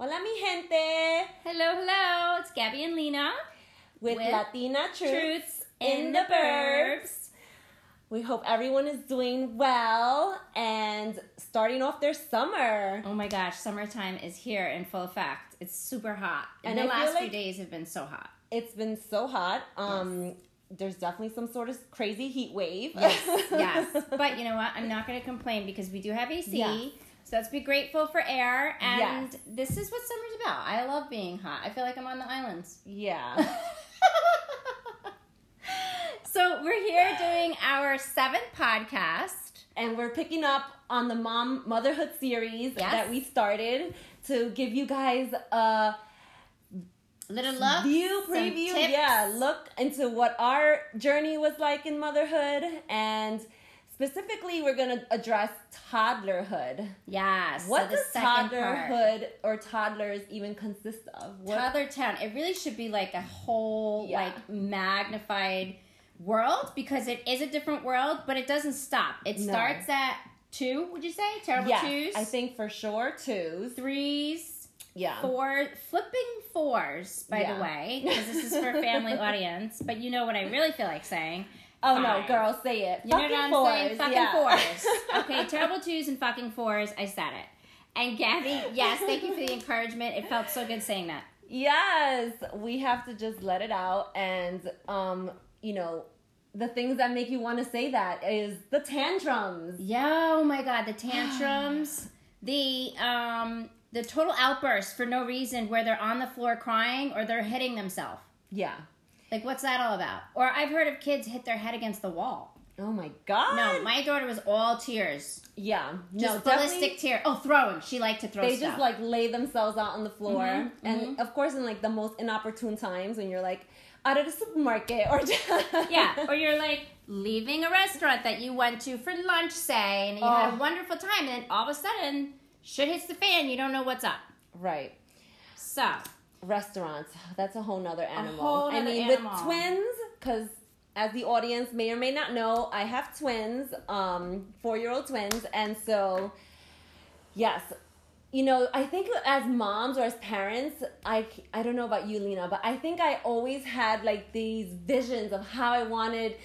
Hola, mi gente. Hello, hello. It's Gabby and Lena With, With Latina Truths, Truths in the Burbs. We hope everyone is doing well and starting off their summer. Oh my gosh, summertime is here in full effect. It's super hot. And And the I last few days have been so hot. It's been so hot. Um, There's definitely some sort of crazy heat wave. Yes, yes. But you know what? I'm not going to complain because we do have AC. Yes. So let's be grateful for air. And Yes. this is what summer's about. I love being hot. I feel like I'm on the islands. yeah. so we're here doing our seventh podcast. and we're picking up on the mom motherhood series Yes. that we started to give you guys a Little look. view preview yeah look into what our journey was like in motherhood and specifically we're going to address toddlerhood Yes. so what the does second part. toddlerhood or toddlers even consist of what Toddler Town. It really should be like a whole Yeah. like magnified world because it is a different world, but it doesn't stop. It No. starts at two, would you say? Terrible twos? i think for sure twos threes, yeah four flipping fours, by Yeah. the way, because this is for a family audience. But you know what I really feel like saying. Oh no Five. girl say it You know Fucking what I'm fours, saying? Fucking yeah. fours. Okay, terrible twos and fucking fours. I said it. And Gabby, yes, thank you for the encouragement. It felt so good saying that. Yes, we have to just let it out and um, you know, the things that make you want to say that is the tantrums. Yeah, oh my god, the tantrums, the um the total outburst for no reason where they're on the floor crying or they're hitting themselves. Yeah. Like what's that all about? Or I've heard of kids hit their head against the wall. Oh my god. No, my daughter was all tears. yeah. Just no, ballistic tear. Oh, throwing. She liked to throw they stuff. just like lay themselves out on the floor Mhm, and of course in like the most inopportune times when you're like out of the supermarket or yeah, or you're like leaving a restaurant that you went to for lunch, say, and you had a Oh. wonderful time, and then all of a sudden, shit hits the fan. You don't know what's up. right. So, restaurants that's a whole nother animal whole i mean animal. with twins because as the audience may or may not know i have twins um four-year-old twins and so yes you know i think as moms or as parents i i don't know about you lena but i think i always had like these visions of how i wanted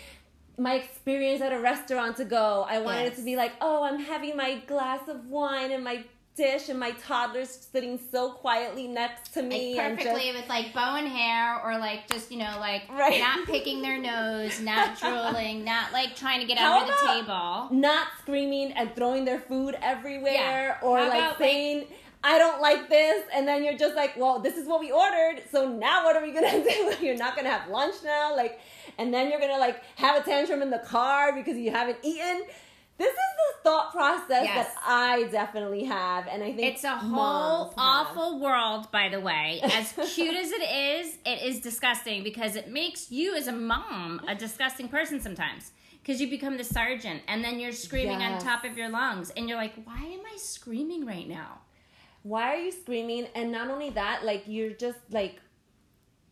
my experience at a restaurant to go. I wanted it to be like, oh, I'm having my glass of wine and my dish, and my toddler's sitting so quietly next to me. like and just- perfectly with like bow and hair or like just you know like Right. not picking their nose not drooling not like trying to get How under the table not screaming and throwing their food everywhere Yeah. or How like about, like- saying I don't like this and then you're just like, well, this is what we ordered, so now what are we gonna do? you're not gonna have lunch now, like and then you're gonna like have a tantrum in the car because you haven't eaten. This is the thought process Yes. that I definitely have, and I think it's a whole awful world by the way as cute as it is it is disgusting because it makes you as a mom a disgusting person sometimes because you become the sergeant and then you're screaming Yes. on top of your lungs and you're like why am i screaming right now why are you screaming? And not only that, like you're just like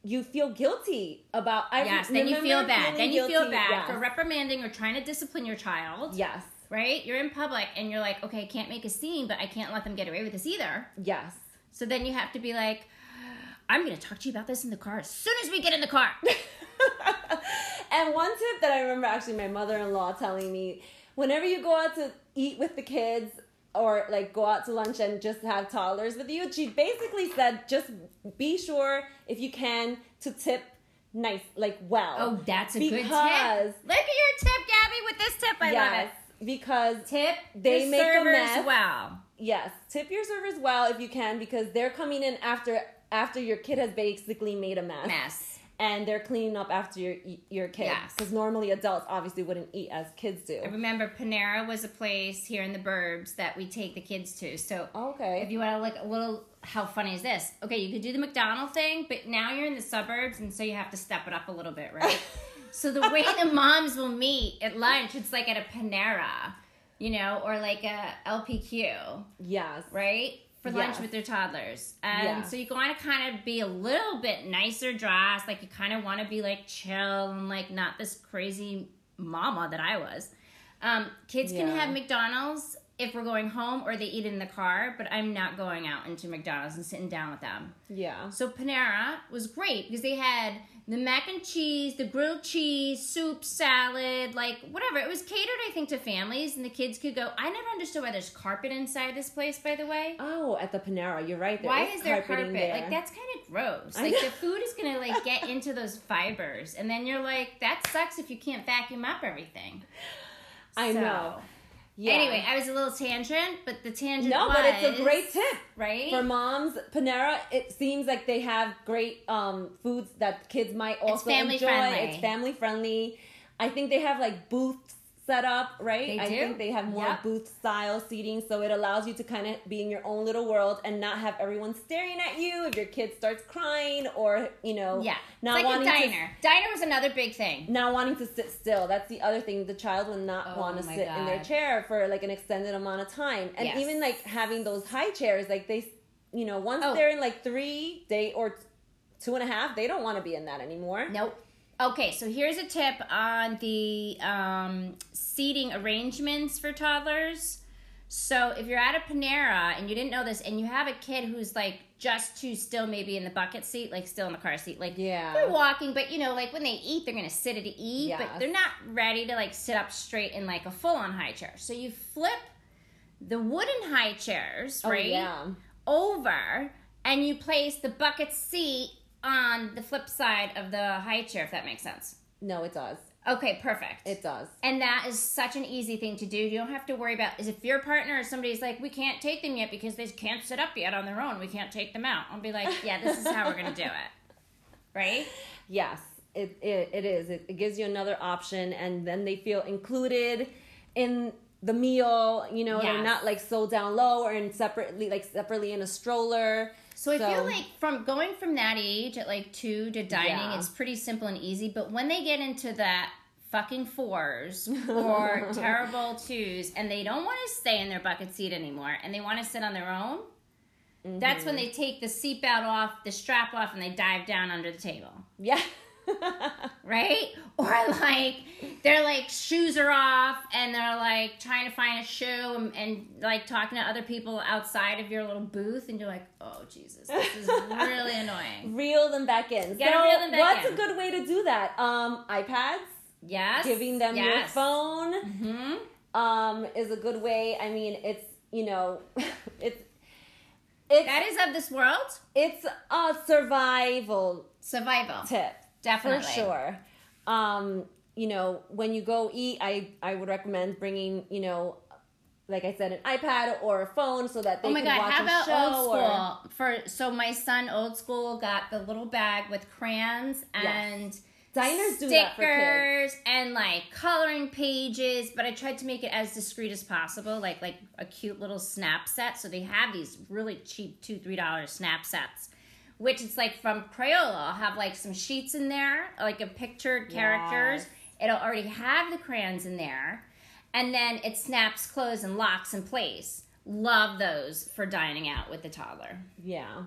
you feel guilty about. I yes then you feel bad then you feel bad yes. for reprimanding or trying to discipline your child Yes, right? You're in public and you're like, okay, I can't make a scene, but I can't let them get away with this either. yes. So then you have to be like, I'm going to talk to you about this in the car as soon as we get in the car. and one tip that I remember actually my mother-in-law telling me, whenever you go out to eat with the kids or like go out to lunch and just have toddlers with you, she basically said just be sure if you can to tip nice, like well. oh, that's a good tip. Because- Look at your tip, Gabby, with this tip. I love yes, it. because Tip They your make a mess. well. yes, tip your servers well if you can because they're coming in after after your kid has basically made a mess. Mess. And they're cleaning up after your your kids Yes. because normally adults obviously wouldn't eat as kids do. I remember Panera was a place here in the burbs that we take the kids to. So Okay. if you want to look a little, how funny is this? Okay, you could do the McDonald thing, but now you're in the suburbs, and so you have to step it up a little bit, right? so the way the moms will meet at lunch, it's like at a Panera, you know, or like a LPQ, yes. right? For lunch Yes. with their toddlers. And Yeah. so you want to kind of be a little bit nicer dressed, like you kind of want to be like chill and like not this crazy mama that I was. Um, kids can have McDonald's if we're going home or they eat in the car, but I'm not going out into McDonald's and sitting down with them. Yeah. So Panera was great because they had the mac and cheese, the grilled cheese, soup, salad, like whatever. It was catered, I think, to families, and the kids could go. I never understood why there's carpet inside this place, by the way. Oh, at the Panera, you're right. There why is there carpeting carpet? There. Like that's kind of gross. Like the food is gonna like get into those fibers, and then you're like, that sucks if you can't vacuum up everything. I So- know. Yeah. Anyway, I was a little tangent, but the tangent no, was, but it's a great tip. right? For moms, Panera, it seems like they have great um, foods that kids might also family enjoy. friendly. It's family friendly. I think they have like booths set up, right? They I do. think they have more Yep. booth style seating, so it allows you to kind of be in your own little world and not have everyone staring at you if your kid starts crying or you know, yeah, not like wanting to diner. diner was another big thing. not wanting to sit still. That's the other thing. The child will not Oh want to sit in their chair for like an extended amount of time. And Yes. even like having those high chairs, like they, you know, once Oh. they're in like three, day or two and a half, they don't want to be in that anymore. Nope. Okay, so here's a tip on the um, seating arrangements for toddlers. So if you're at a Panera and you didn't know this, and you have a kid who's like just too still, maybe in the bucket seat, like still in the car seat, like Yeah. they're walking, but you know, like when they eat, they're gonna sit to eat, Yes. but they're not ready to like sit up straight in like a full on high chair. So you flip the wooden high chairs, Oh, right? yeah. over and you place the bucket seat on the flip side of the high chair, if that makes sense. No, it does. Okay, perfect. It does. and that is such an easy thing to do. You don't have to worry about is if your partner or somebody's like, we can't take them yet because they can't sit up yet on their own. We can't take them out. I'll be like, yeah, this is how we're gonna do it, right? Yes, it, it, it is. It, it gives you another option, and then they feel included in the meal. You know, they're not like so down low or in separately, like separately in a stroller. So I feel like from going from that age at like two to dining, Yeah. it's pretty simple and easy. But when they get into that fucking fours or terrible twos and they don't want to stay in their bucket seat anymore and they want to sit on their own, that's when mm-hmm. they take the seatbelt off, the strap off, and they dive down under the table. yeah. Right? Or like they're like shoes are off and they're like trying to find a shoe and, and like talking to other people outside of your little booth and you're like, oh Jesus, this is really annoying. reel them back in. Gotta so reel them back what's in. a good way to do that? Um, iPads, Yes. giving them your yes. phone, hmm um, is a good way. I mean, it's you know, it's it's That is of this world. it's a survival Survival. tip Definitely. for sure. Um, you know, when you go eat, I I would recommend bringing you know. Like I said, an iPad or a phone so that they Oh my can god, watch how a about show old or school? For so my son old school got the little bag with crayons and diners for kids. stickers and like coloring pages, but I tried to make it as discreet as possible, like like a cute little snap set. So they have these really cheap two three dollar snap sets, which it's like from Crayola. I'll have like some sheets in there, like a pictured characters. Yes. It'll already have the crayons in there, and then it snaps closed and locks in place. Love those for dining out with the toddler. Yeah.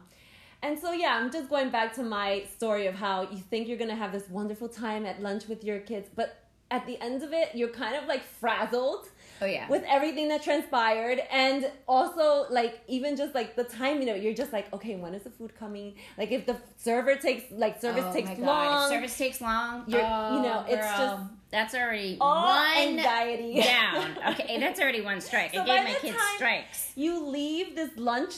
And so, yeah, I'm just going back to my story of how you think you're going to have this wonderful time at lunch with your kids, but at the end of it, you're kind of like frazzled Oh yeah. with everything that transpired. And also, like, even just like the timing of it, you're just like, okay, when is the food coming? Like, if the server takes, like, service oh takes my God. long, If service takes long. You're- oh, you know, it's girl, just that's already one anxiety. down. Okay, that's already one strike. So I by gave my the kids time- strikes. you leave this lunch.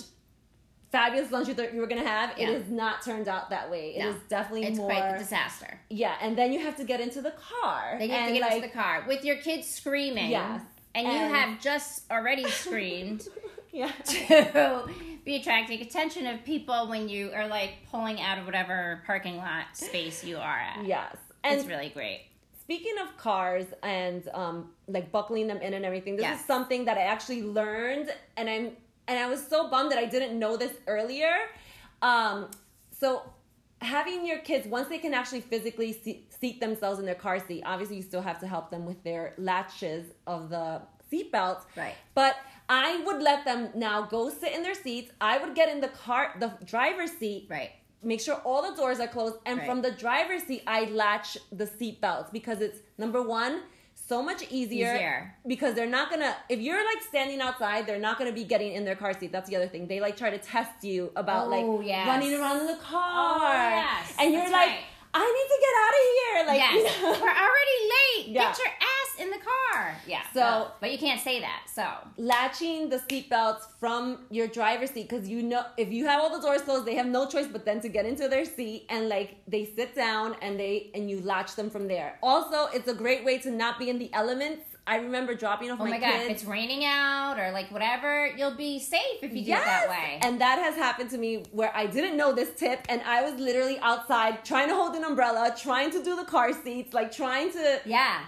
Fabulous lunch you you were gonna have. Yeah. It has not turned out that way. It No. is definitely It's more. quite the disaster. Yeah, and then you have to get into the car. Then you have and to get like, into the car with your kids screaming. Yes. And you have just already screamed Yeah. to be attracting attention of people when you are like pulling out of whatever parking lot space you are at. yes. And It's really great. speaking of cars and um, like buckling them in and everything, this Yes. is something that I actually learned, and I'm and I was so bummed that I didn't know this earlier. Um, so having your kids once they can actually physically seat, seat themselves in their car seat, obviously you still have to help them with their latches of the seatbelt. Right. But I would let them now go sit in their seats. I would get in the car, the driver's seat, Right. make sure all the doors are closed and Right. from the driver's seat i latch the seat belts because it's number one so much easier, Easier. because they're not gonna if you're like standing outside they're not gonna be getting in their car seat that's the other thing they like try to test you about Oh, like yes. running around in the car Oh, yes. and you're That's like right. I need to get out of here like you know? we're already late. Yeah. Get your ass in the car. Yeah. So- no, but you can't say that. So latching the seatbelts from your driver's seat because you know if you have all the doors closed they have no choice but then to get into their seat and like they sit down and they and you latch them from there also it's a great way to not be in the elements i remember dropping off oh my, my, god, kids if it's raining out or like whatever, you'll be safe if you do it that way. And that has happened to me where I didn't know this tip and I was literally outside trying to hold an umbrella, trying to do the car seats, like trying to yeah.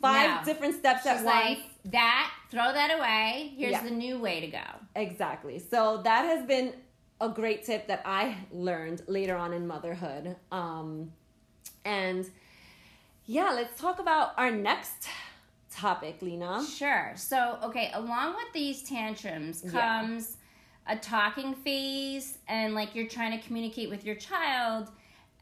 five No. different steps She's at like once. that. Throw that away. Here's Yeah. the new way to go. Exactly. So that has been a great tip that I learned later on in motherhood. Um, and yeah, let's talk about our next topic, Lena. Sure. So, okay, along with these tantrums Yeah. comes a talking phase, and like you're trying to communicate with your child,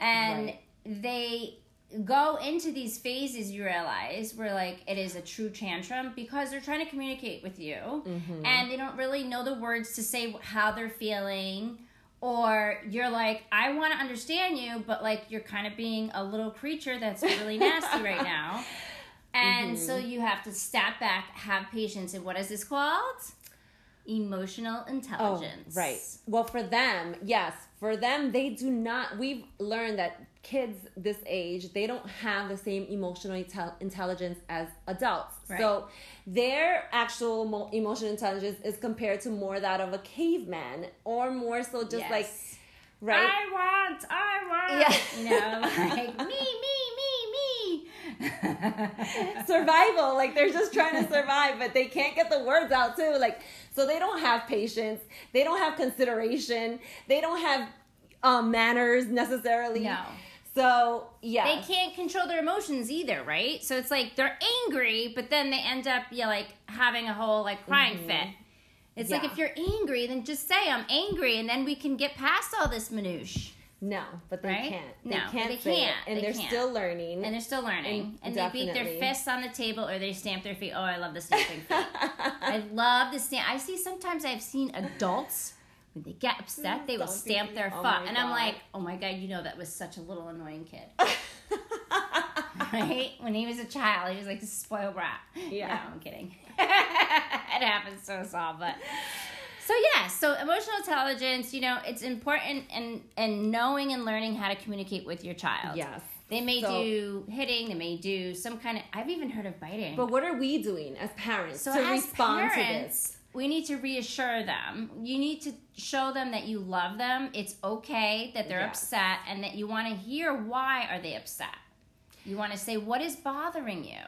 and Right. they go into these phases you realize where like it is a true tantrum because they're trying to communicate with you Mm-hmm. and they don't really know the words to say how they're feeling or you're like i want to understand you but like you're kind of being a little creature that's really nasty right now and so Mm-hmm. you have to step back have patience and what is this called emotional intelligence Oh, right. Well, for them, yes, for them, they do not. We've learned that kids this age, they don't have the same emotional intel- intelligence as adults. Right. So their actual mo- emotional intelligence is compared to more that of a caveman, or more so just Yes. like, right? I want, I want. Yeah. You know, like me, me. survival like they're just trying to survive but they can't get the words out too like so they don't have patience they don't have consideration they don't have um, manners necessarily No. so yeah They can't control their emotions either, right? So it's like they're angry, but then they end up yeah, like having a whole like crying fit. It's like Mm-hmm. If you're angry, then just say I'm angry, and then we can get past all this minouche. No but they Right? can't they No, can't they can't. and They they're can't. still learning And they're still learning. And And, they beat their fists on the table or they stamp their feet. Oh, I love the stamping feet. I love the stamp. I see sometimes I've seen adults when they get upset, they will stamp their Oh foot. And I'm like, oh my God, you know that was such a little annoying kid. right? When he was a child, he was like a spoiled brat. Yeah. No, I'm kidding. it happens so small, but so yeah, so emotional intelligence, you know, it's important and and knowing and learning how to communicate with your child. yes They may So- do hitting, they may do some kind of I've even heard of biting. but what are we doing as parents so to as respond parents, to this we need to reassure them. You need to show them that you love them. It's okay that they're Yes. upset and that you want to hear why are they upset. You want to say what is bothering you?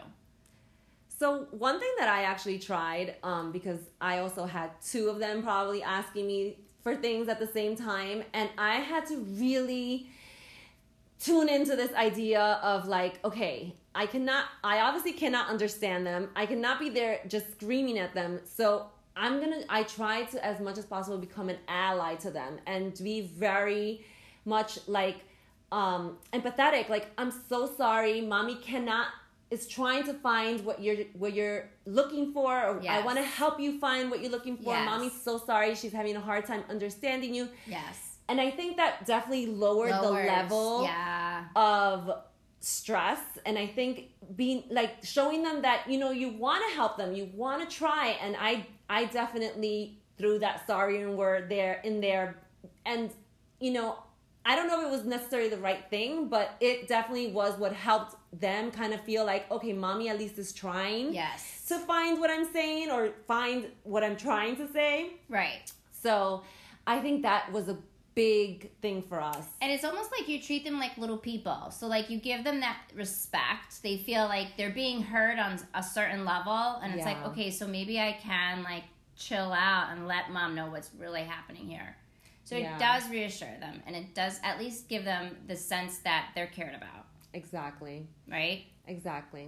So one thing that I actually tried, um, because I also had two of them probably asking me for things at the same time, and I had to really tune into this idea of like, okay, I cannot, I obviously cannot understand them. I cannot be there just screaming at them. So I'm gonna, I try to as much as possible become an ally to them and be very much like um empathetic. Like, I'm so sorry, mommy cannot is trying to find what you're what you're looking for or I want to help you find what you're looking for. Yes. Mommy's so sorry. She's having a hard time understanding you. Yes. And I think that definitely lowered the level Yeah. of stress and i think being like showing them that you know you want to help them you want to try and i i definitely threw that sorry word there in there and you know i don't know if it was necessarily the right thing but it definitely was what helped them kind of feel like okay mommy at least is trying Yes. to find what i'm saying or find what i'm trying to say Right. so i think that was a big thing for us And it's almost like you treat them like little people. So like you give them that respect. They feel like they're being heard on a certain level and it's like, okay, so maybe I can like chill out and let mom know what's really happening here. So Yeah. it does reassure them and it does at least give them the sense that they're cared about, exactly right? exactly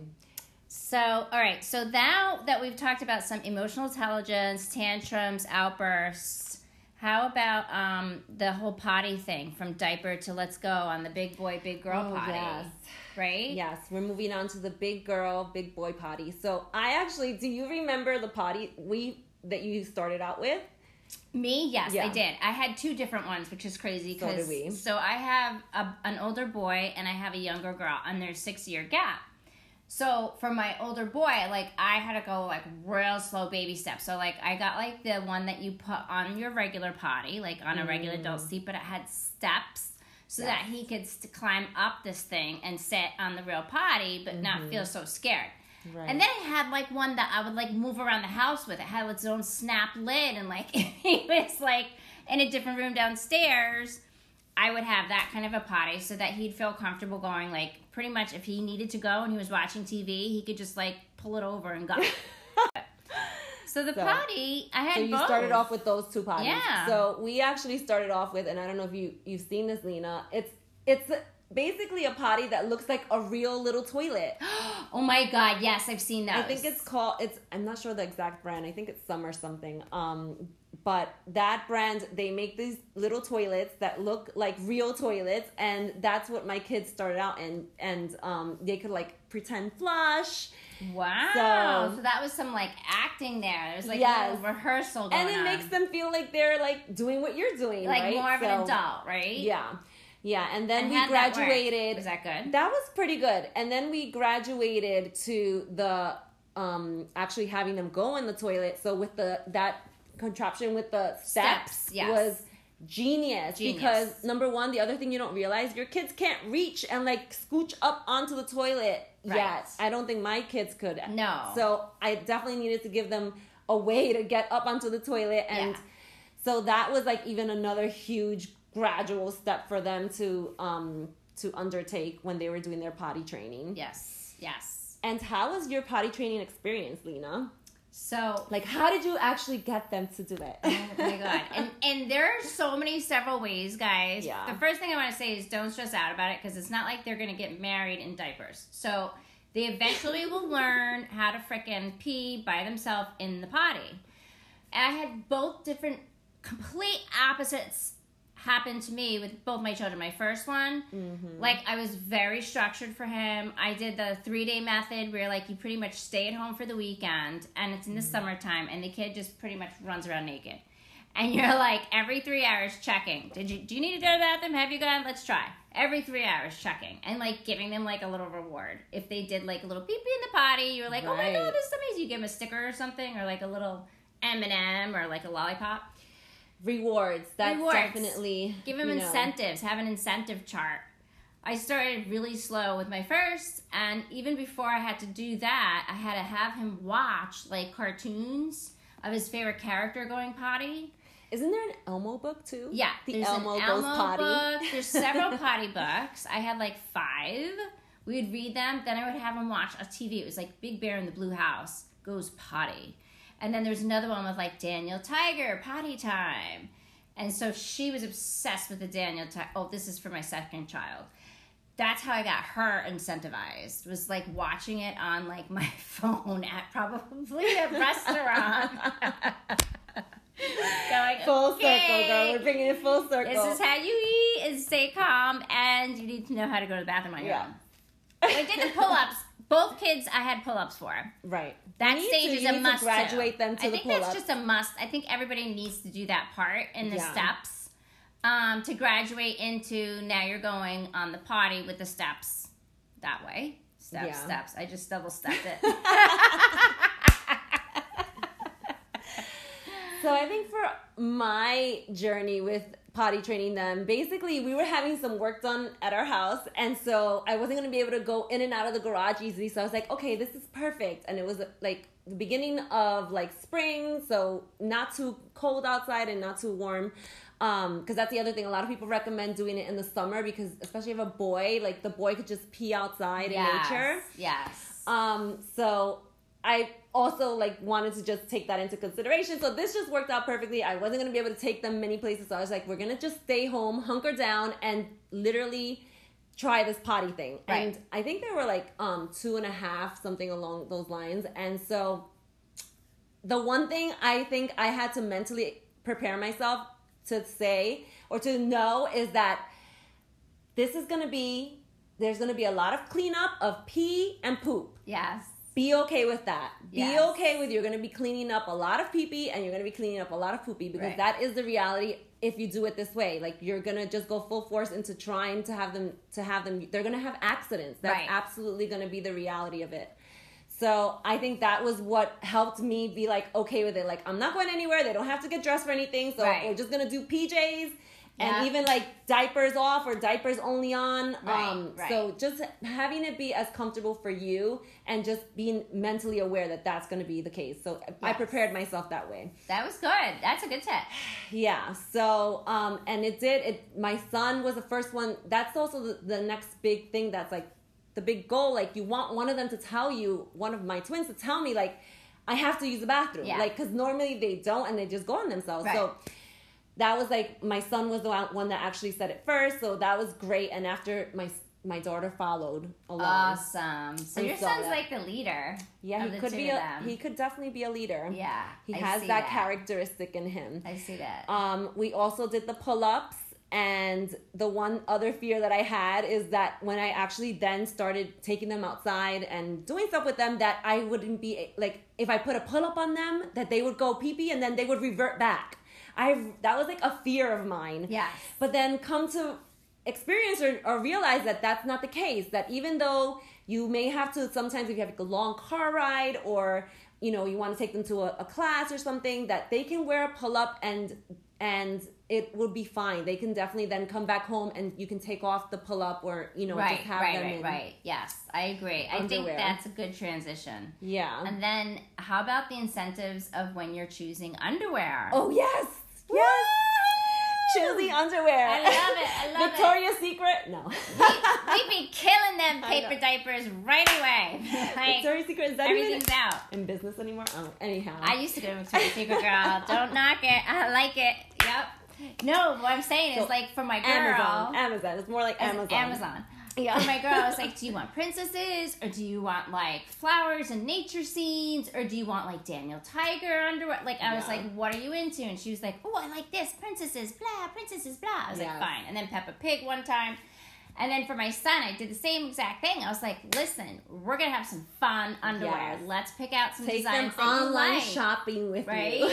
So, all right. So now that we've talked about some emotional intelligence, tantrums, outbursts, how about um, the whole potty thing from diaper to let's go on the big boy, big girl Oh, potty? yes. right? Yes, we're moving on to the big girl, big boy potty. So I actually, do you remember the potty we that you started out with? Me, yes, Yeah. I did. I had two different ones, which is crazy. So 'cause- we. So I have a, an older boy and I have a younger girl, and there's six year gap. So for my older boy, like I had to go like real slow baby steps. So like I got like the one that you put on your regular potty, like on a regular adult mm. seat, but it had steps so that he could climb up this thing and sit on the real potty, but not feel mm-hmm. so scared. Right. And then it had like one that I would like move around the house with. It had its own snap lid, and like if he was like in a different room downstairs, I would have that kind of a potty so that he'd feel comfortable going. Like pretty much, if he needed to go and he was watching TV, he could just like pull it over and go. so the So- potty, I had So you both. started off with those two potties. Yeah. So we actually started off with, and I don't know if you you've seen this, Lena. It's it's basically a potty that looks like a real little toilet. oh my god, yes, I've seen those. I think it's called. It's I'm not sure the exact brand. I think it's Summer something. Um, but that brand they make these little toilets that look like real toilets, and that's what my kids started out in. And um, they could like pretend flush, wow. So, So- that was some like acting there. There was like Yes. a little rehearsal going and it on. makes them feel like they're like doing what you're doing, like right? more of an So- adult, right? Yeah, yeah. And then And we how'd that graduated. Was that good? That was pretty good. And then we graduated to the um actually having them go in the toilet. So with the that contraption with the steps, Steps, yes. was genius, Genius. because number one, the other thing you don't realize, your kids can't reach and like scooch up onto the toilet Right. yet. I don't think my kids could. No. So I definitely needed to give them a way to get up onto the toilet and Yeah. so that was like even another huge gradual step for them to um to undertake when they were doing their potty training. Yes, yes. And how was your potty training experience, Lena? So, Like how did you actually get them to do it? oh my god, and and there are so many several ways, guys. Yeah. The first thing I want to say is don't stress out about it because it's not like they're gonna get married in diapers. So they eventually will learn how to frickin' pee by themselves in the potty. And I had both different, complete opposites happen to me with both my children. My first one, mm-hmm. like I was very structured for him. I did the three day method where like you pretty much stay at home for the weekend and it's in the mm-hmm. summertime and the kid just pretty much runs around naked. And you're like every three hours checking. Did you do you need to go to the bathroom? Have you gone? Let's try. Every three hours checking and like giving them like a little reward. If they did like a little pee pee in the potty, you were like, oh my god, this is amazing. You give them a sticker or something or like a little M and m or like a lollipop. Rewards. That's Rewards. definitely Give them you know, incentives. Have an incentive chart. I started really slow with my first, and even before I had to do that, I had to have him watch like cartoons of his favorite character going potty. Isn't there an Elmo book too? Yeah, The there's Elmo goes potty. book. There's several potty books. I had like five. We would read them. Then I would have him watch a TV. It was like Big Bear in the Blue House goes potty, and then there's another one with like Daniel Tiger potty time. And so she was obsessed with the Daniel Tiger. Oh, this is for my second child. That's how I got her incentivized. Was like watching it on like my phone at probably a restaurant. Going, Full "Okay, circle, girl. We're bringing it full circle. this is how you eat and stay calm and you need to know how to go to the bathroom on your Yeah. own. I did the pull-ups. Both kids I had pull-ups for. right. That You stage to- is a must. graduate too. them to I the think that's pull-ups. just a must. I think everybody needs to do that part in the Yeah. steps um, to graduate into now you're going on the potty with the steps that way. Steps, Yeah. steps. I just double stepped it. So I think for my journey with potty training them, basically we were having some work done at our house, and so I wasn't gonna be able to go in and out of the garage easily. So I was like, okay, this is perfect, and it was like the beginning of like spring, so not too cold outside and not too warm. Um, because that's the other thing. A lot of people recommend doing it in the summer because, especially if a boy, like the boy could just pee outside in nature. Yes. Um, so I also like wanted to just take that into consideration. So this just worked out perfectly. I wasn't gonna be able to take them many places, so I was like, we're gonna just stay home, hunker down, and literally try this potty thing. Right. And I think there were like um two and a half, something along those lines. And so the one thing I think I had to mentally prepare myself to say or to know is that this is gonna be there's going to be a lot of cleanup of pee and poop. Yes. Be okay with that. Be Yes. okay with you're going to be cleaning up a lot of pee pee and you're going to be cleaning up a lot of poopy because Right. that is the reality if you do it this way. Like you're going to just go full force into trying to have them to have them they're going to have accidents. That's Right. absolutely going to be the reality of it. So I think that was what helped me be like okay with it. Like I'm not going anywhere. They don't have to get dressed for anything. So Right. we're just gonna do PJs and Yeah. even like diapers off or diapers only on. Right, um, right. So just having it be as comfortable for you and just being mentally aware that that's gonna be the case. So I prepared myself that way. That was good. That's a good tip. Yeah. So, um, and it did. It. My son was the first one. That's also the, the next big thing. That's like the big goal. Like you want one of them to tell you, one of my twins to tell me, like, I have to use the bathroom. Yeah. Like, because normally they don't, and they just go on themselves. Right. So. That was like my son was the one that actually said it first, so that was great. And after my my daughter followed along. Awesome. So your son's that. like the leader. yeah, he could be a he could definitely be a leader. Yeah. he I has see that characteristic in him. I see that. Um, we also did the pull ups. And the one other fear that I had is that when I actually then started taking them outside and doing stuff with them, that I wouldn't be like, if I put a pull up on them, that they would go pee pee and then they would revert back. I that was like a fear of mine. Yes. But then come to experience or, or realize that that's not the case. That even though you may have to sometimes if you have like a long car ride or you know you want to take them to a, a class or something, that they can wear a pull up and and it will be fine. They can definitely then come back home and you can take off the pull up or you know right, just have right, them right, in. right. Yes, I agree. I think that's a good transition. Yeah. And then how about the incentives of when you're choosing underwear? oh yes, yes. Choosy underwear. I love it. I love it. Victoria's Secret. No. we'd be killing them paper diapers right away. like, Victoria's Secret is that even everything's out. in business anymore? Oh, anyhow. I used to go to Victoria's Secret girl. Don't knock it. I like it. Yep. No, what I'm saying is like for my girl. Amazon. Amazon. It's more like Amazon. Amazon. Yeah. For my girl, I was like, do you want princesses or do you want like flowers and nature scenes or do you want like Daniel Tiger underwear? Like, I was like, what are you into? And she was like, oh, I like this, princesses, blah, princesses, blah. I was like, fine. And then Peppa Pig one time. And then for my son, I did the same exact thing. I was like, listen, we're going to have some fun underwear. Yes. Let's pick out some Take designs online like. shopping with right? you.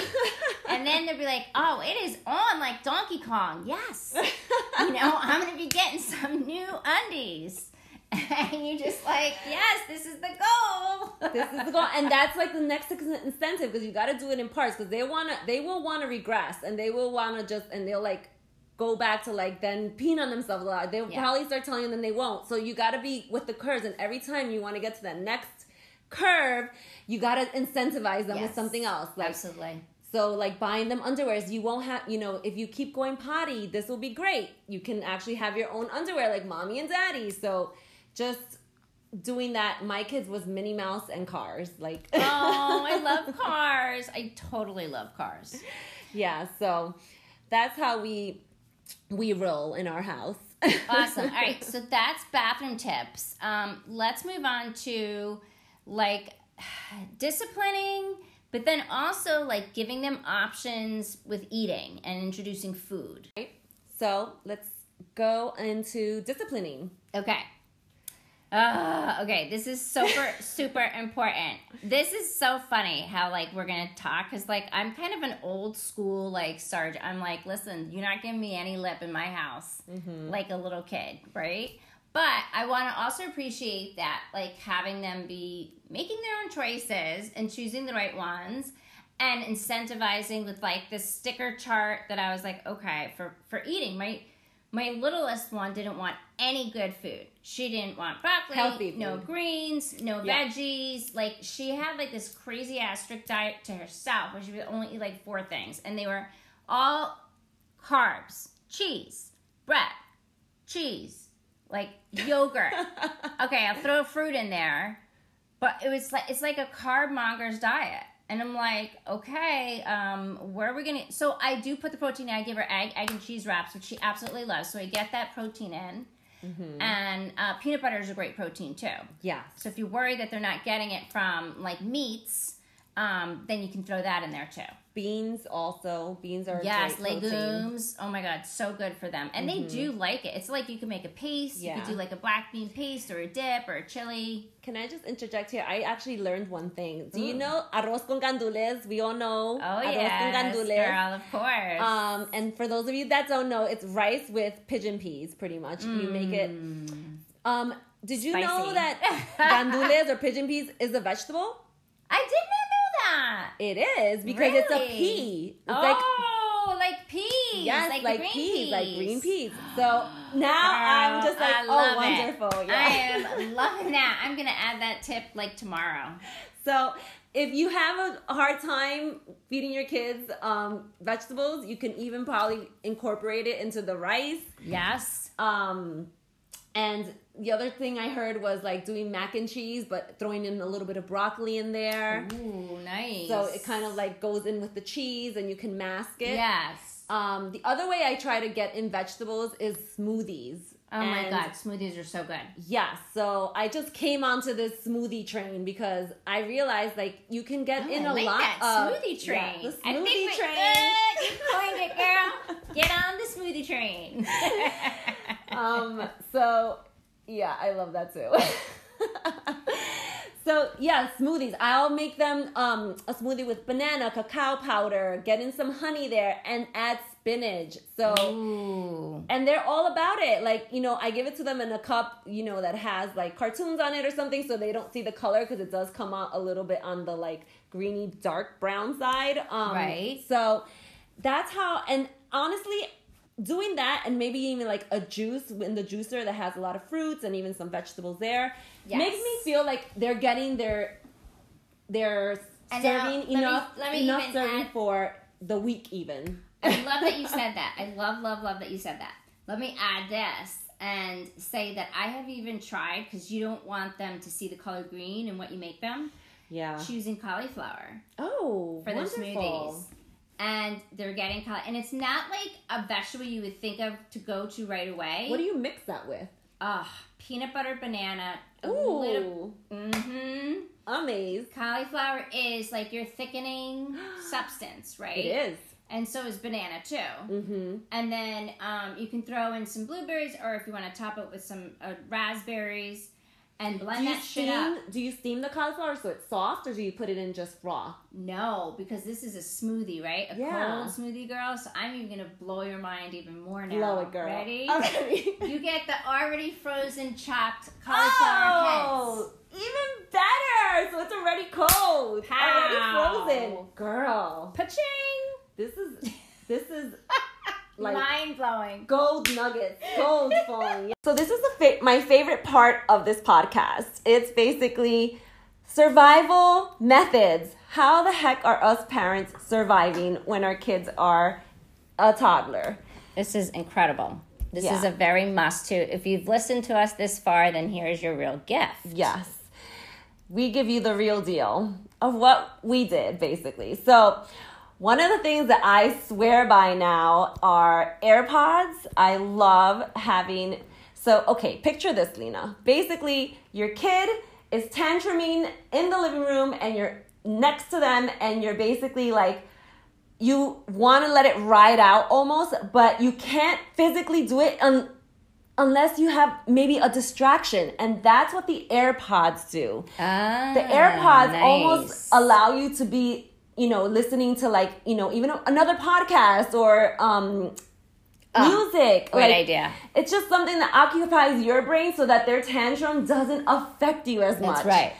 and then they'll be like, oh, it is on like Donkey Kong. Yes. you know, I'm going to be getting some undies. And you're just like, yes, this is the goal. this is the goal, and that's like the next incentive because you got to do it in parts because they wanna, they will want to regress, and they will want to just, and they'll like go back to like then peeing on themselves a lot. They'll Yeah. probably start telling you, then they won't. So you got to be with the curves, and every time you want to get to that next curve, you got to incentivize them with something else, like Absolutely. So like buying them underwears, you won't have, you know, if you keep going potty, this will be great. You can actually have your own underwear like mommy and daddy. So just doing that, my kids was Minnie Mouse and cars. Like Oh, I love cars. I totally love cars. yeah, so that's how we we roll in our house. Awesome. All right, so that's bathroom tips. Um, let's move on to like disciplining, but then also like giving them options with eating and introducing food. Right. So let's go into disciplining. Okay. Uh, okay, this is super, super important. This is so funny how, like, we're gonna talk because, like, I'm kind of an old school, like, Sarge. I'm like, listen, you're not giving me any lip in my house, like a little kid, right? But I want to also appreciate that, like, having them be making their own choices and choosing the right ones and incentivizing with like this sticker chart that I was like, okay, for for eating, my my littlest one didn't want any good food. She didn't want broccoli, Healthy no greens, no Yeah. veggies. Like she had like this crazy ass strict diet to herself where she would only eat like four things, and they were all carbs, cheese, bread, cheese, like yogurt. okay, I'll throw fruit in there, but it was like it's like a carb monger's diet. And I'm like, okay, um, where are we gonna? So I do put the protein. in. I give her egg, egg and cheese wraps, which she absolutely loves. So I get that protein in, and uh, peanut butter is a great protein too. Yeah. So if you worry that they're not getting it from like meats, um, then you can throw that in there too. Beans also. Beans are Yes, great protein. legumes. Oh my god, so good for them. And they do like it. It's like you can make a paste. You Yeah. could do like a black bean paste or a dip or a chili. Can I just interject here? I actually learned one thing. Do you know arroz con gandules? We all know Oh arroz yes, con gandules. girl, of course. Um, and for those of you that don't know, it's rice with pigeon peas, pretty much. You make it. Um, did you know Mm. That gandules or pigeon peas is a vegetable? I did not. It is because it's a pea. It's like oh, like, peas. yes, like, like, green peas, like green peas. peas. So now I'm just like, oh, wonderful. Yeah. I am loving that. I'm gonna add that tip like tomorrow. So if you have a hard time feeding your kids um, vegetables, you can even probably incorporate it into the rice. Yes. Um, and the other thing I heard was like doing mac and cheese, but throwing in a little bit of broccoli in there. Ooh, nice. So it kind of like goes in with the cheese, and you can mask it. Yes. Um, the other way I try to get in vegetables is smoothies. Oh my god, smoothies are so good. Yes, so I just came onto this smoothie train because I realized like you can get Oh, in I a like lot that of smoothie Yeah, train. the I smoothie think we, train. Uh, you coined it, girl. Get on the smoothie train. um, so yeah, I love that too. so yeah, smoothies. I'll make them um, a smoothie with banana, cacao powder, get in some honey there, and add spinach. So. Ooh. And they're all about it. Like, you know, I give it to them in a cup, you know, that has like cartoons on it or something so they don't see the color because it does come out a little bit on the like greeny dark brown side. Um, Right. So that's how, and honestly, doing that and maybe even like a juice in the juicer that has a lot of fruits and even some vegetables there Yes. makes me feel like they're getting their their And now, serving me- enough let me enough serving add- for the week even. I love that you said that. I love, love, love that you said that. Let me add this and say that I have even tried because you don't want them to see the color green in what you make them. Yeah. Choosing cauliflower Oh, for their wonderful. smoothies. And they're getting color, and it's not like a vegetable you would think of to go to right away. What do you mix that with? Ah, peanut butter, banana, a Ooh, little. Mm-hmm. amazed. Cauliflower is like your thickening substance, right? It is. And so is banana too. Mm-hmm. And then um, you can throw in some blueberries, or if you want to top it with some uh, raspberries, and blend that shit steam? up. Do you steam the cauliflower so it's soft, or do you put it in just raw? No, because this is a smoothie, right? A Yeah. cold smoothie, girl. So I'm even gonna blow your mind even more now. Blow it, girl. Ready? I'm. You get the already frozen chopped cauliflower oh, even better. So it's already cold, Pow. already frozen. Girl, heads. Paching! this is this is like Mind blowing. gold nuggets, gold falling. So this is the fa- my favorite part of this podcast. It's basically survival methods. How the heck are us parents surviving when our kids are a toddler? This is incredible. This Yeah. is a very must to. If you've listened to us this far, then here's your real gift. Yes. We give you the real deal of what we did, basically. So, one of the things that I swear by now are AirPods. I love having. So, okay, picture this, Lena. Basically, your kid is tantruming in the living room and you're next to them and you're basically like, you want to let it ride out almost, but you can't physically do it un- unless you have maybe a distraction. And that's what the AirPods do. Ah, The AirPods nice. almost allow you to be, you know, listening to like, you know, even another podcast or um, music. Ah, great like, idea. It's just something that occupies your brain so that their tantrum doesn't affect you as much. That's right.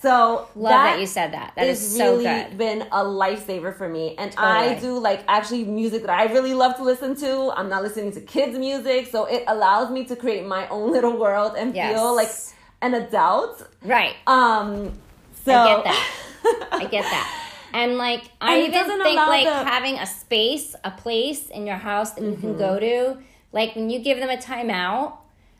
So Love that, you said that. That is it's so really good. been a lifesaver for me. And I do like actually music that I really love to listen to. I'm not listening to kids' music, so it allows me to create my own little world and Yes. feel like an adult. Right. Um so I get that. I get that. And like I And even think like the- Mm-hmm. having a space, a place in your house that you can go to. Like when you give them a timeout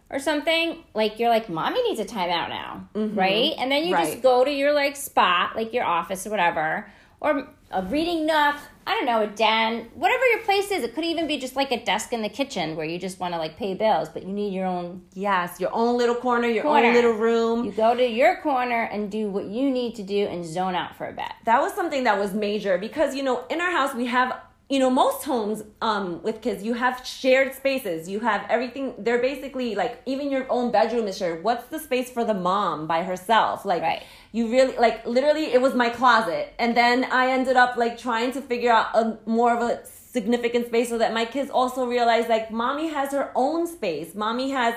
or something, like you're like, Mommy needs a timeout now. Right? And then you Mm-hmm. Right. just go to your like spot, like your office or whatever, or a reading nook, I don't know, a den, whatever your place is. It could even be just like a desk in the kitchen where you just want to like pay bills, but you need your own. Yes, your own little corner, your Corner. own little room. You go to your corner and do what you need to do and zone out for a bit. that was something that was major because you know in our house we have you know most homes um with kids you have shared spaces. You have everything. They're basically like even your own bedroom is shared. What's the space for the mom by herself? Like Right. you really like literally it was my closet. And then i ended up like trying to figure out a more of a significant space so that my kids also realize like mommy has her own space. Mommy has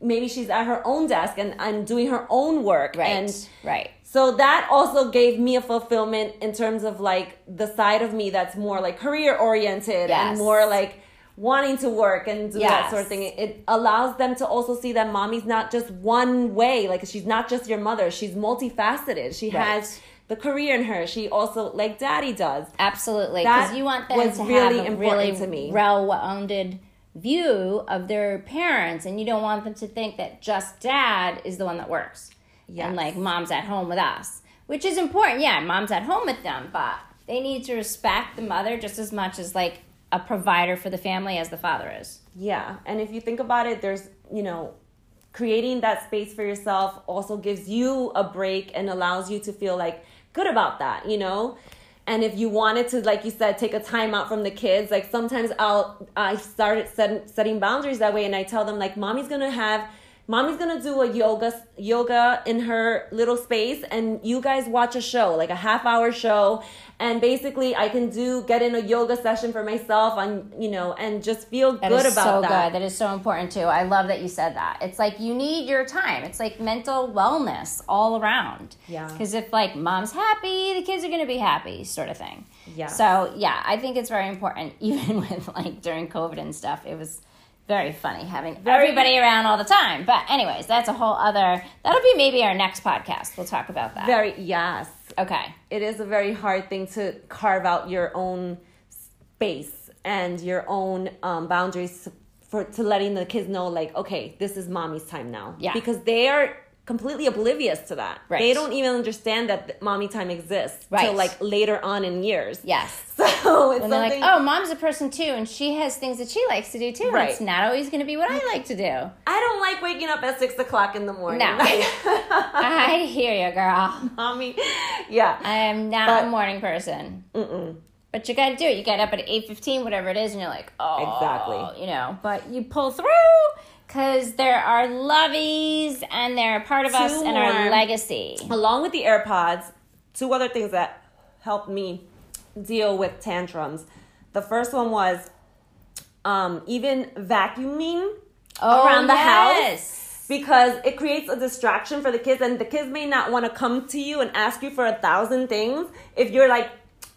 maybe she's at her own desk and, and doing her own work. Right. and right. So that also gave me a fulfillment in terms of like the side of me that's more like career oriented Yes. and more like wanting to work and do that sort of thing. It allows them to also see that mommy's not just one way. Like she's not just your mother. She's multifaceted. She Right. has the career in her. She also like daddy does. Absolutely, because you want them to really have a really to me. well-rounded view of their parents, and you don't want them to think that just dad is the one that works, Yes. and like mom's at home with us, which is important. Yeah, mom's at home with them, but they need to respect the mother just as much as like a provider for the family as the father is. Yeah. And if you think about it, there's, you know, creating that space for yourself also gives you a break and allows you to feel like good about that, you know? And if you wanted to, like you said, take a time out from the kids, like sometimes I'll, I started set, setting boundaries that way and I tell them like, mommy's gonna have, mommy's gonna do a yoga, yoga in her little space and you guys watch a show, like a half hour show. And basically I can do, get in a yoga session for myself on, you know, and just feel That good is about so that. good. That is so important too. I love that you said that. It's like you need your time. It's like mental wellness all around. Yeah. Because if like mom's happy, the kids are gonna be happy, sort of thing. Yeah. So yeah, I think it's very important. Even with like during COVID and stuff, it was very funny having Very- everybody around all the time. But anyways, that's a whole other. That'll be maybe our next podcast. We'll talk about that. Very yes. okay. It is a very hard thing to carve out your own space and your own um, boundaries for to letting the kids know like okay this is mommy's time now Yeah. because they are completely oblivious to that Right. they don't even understand that mommy time exists Right. till like later on in years Yes. So it's And they're like, oh, mom's a person too, and she has things that she likes to do too. Right. It's not always going to be what I like to do. I don't like waking up at six o'clock in the morning No. I hear you, girl. mommy yeah I am not But- a morning person. Mm-mm. But you got to do it. You get up at eight fifteen, whatever it is, and you're like, oh, Exactly. you know. But you pull through because there are lovies and they're a part of us and our legacy. along with the AirPods, two other things that helped me deal with tantrums. The first one was um, even vacuuming around the house Oh, because it creates a distraction for the kids, and the kids may not want to come to you and ask you for a thousand things if you're like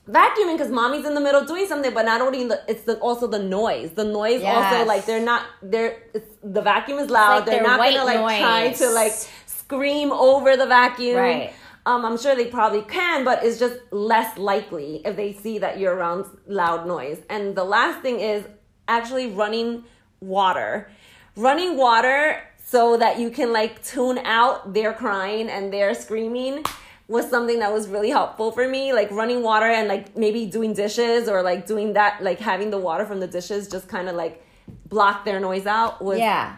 vacuuming because mommy's in the middle doing something but not only the it's the, also the noise. The noise also like they're not they're it's, the vacuum is loud like they're not gonna like try to like scream over the vacuum. Right. Um, I'm sure they probably can, but it's just less likely if they see that you're around loud noise. And the last thing is actually running water. Running water so that you can like tune out their crying and their screaming was something that was really helpful for me. Like running water and like maybe doing dishes or like doing that, like having the water from the dishes just kind of like block their noise out was Yeah.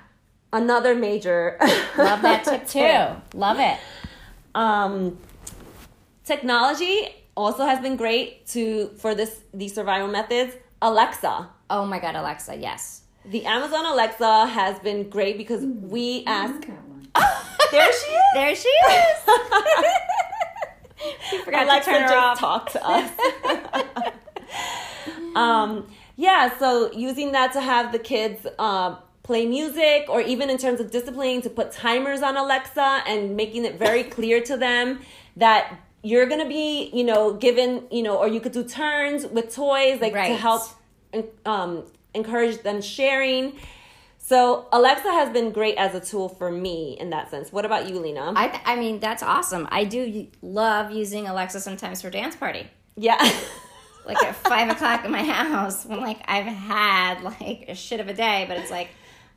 another major. Love that tip too. Love it. Um, technology also has been great to for this these survival methods. Alexa, Oh my God, Alexa, yes. the Amazon Alexa has been great because we ask. got. There she is. There she is. we forgot Alexa to turn her just off. talk to us. um, yeah, so using that to have the kids uh, play music, or even in terms of disciplining, to put timers on Alexa and making it very clear to them that you're gonna be, you know, given, you know, or you could do turns with toys, like to help um, encourage them sharing. So Alexa has been great as a tool for me in that sense. What about you, Lena? I, th- I mean, that's awesome. I do love using Alexa sometimes for dance party. yeah. Like at five o'clock in my house when like I've had like a shit of a day, but it's like,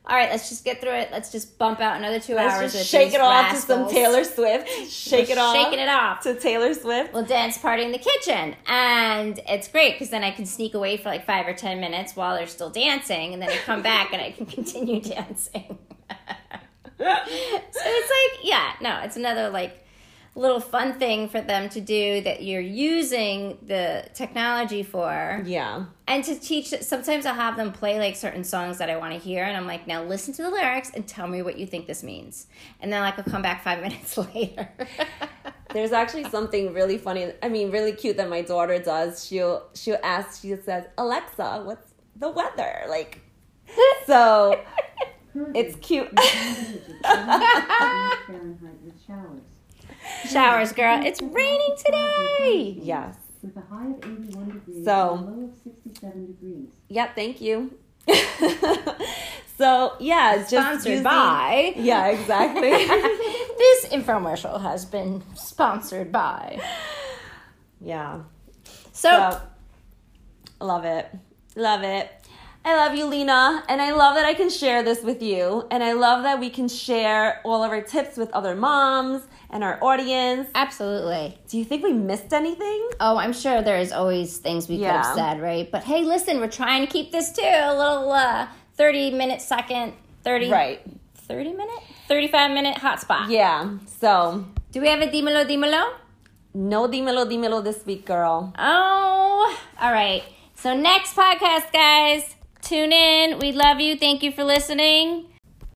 All right, let's just get through it. Let's just bump out another 2 Let's hours. just shake it off to some. Taylor Swift. Shake We're it off. Shaking it off. to Taylor Swift. We'll dance party in the kitchen. And it's great because then I can sneak away for like five or 10 minutes while they're still dancing. And then I come back and I can continue dancing. so it's like, yeah, no, it's another like little fun thing for them to do that you're using the technology for Yeah. and to teach sometimes i'll have them play like certain songs that i want to hear and i'm like now listen to the lyrics and tell me what you think this means and then like i'll come back five minutes later There's actually something really funny. I mean, really cute that my daughter does. She'll she'll ask. She says, "Alexa, what's the weather?" Like, so it's cute. Fahrenheit with showers. showers girl it's raining today yes. With a high of 81 degrees So- and a low of 67 degrees. Yep. Thank you. so yeah, just sponsored using- by Yeah, exactly. this infomercial has been sponsored by yeah. so, So, love it. Love it. I love you, Lena. And I love that I can share this with you. And I love that we can share all of our tips with other moms and our audience. absolutely Do you think we missed anything? oh i'm sure there's always things we could have said right but hey listen we're trying to keep this to a little uh 30 minute second 30 Right. 30 minute 35 minute hotspot Yeah. So, do we have a dímelo dímelo no dímelo, dímelo this week, girl. Oh, all right. So next podcast, guys, tune in. We love you. Thank you for listening.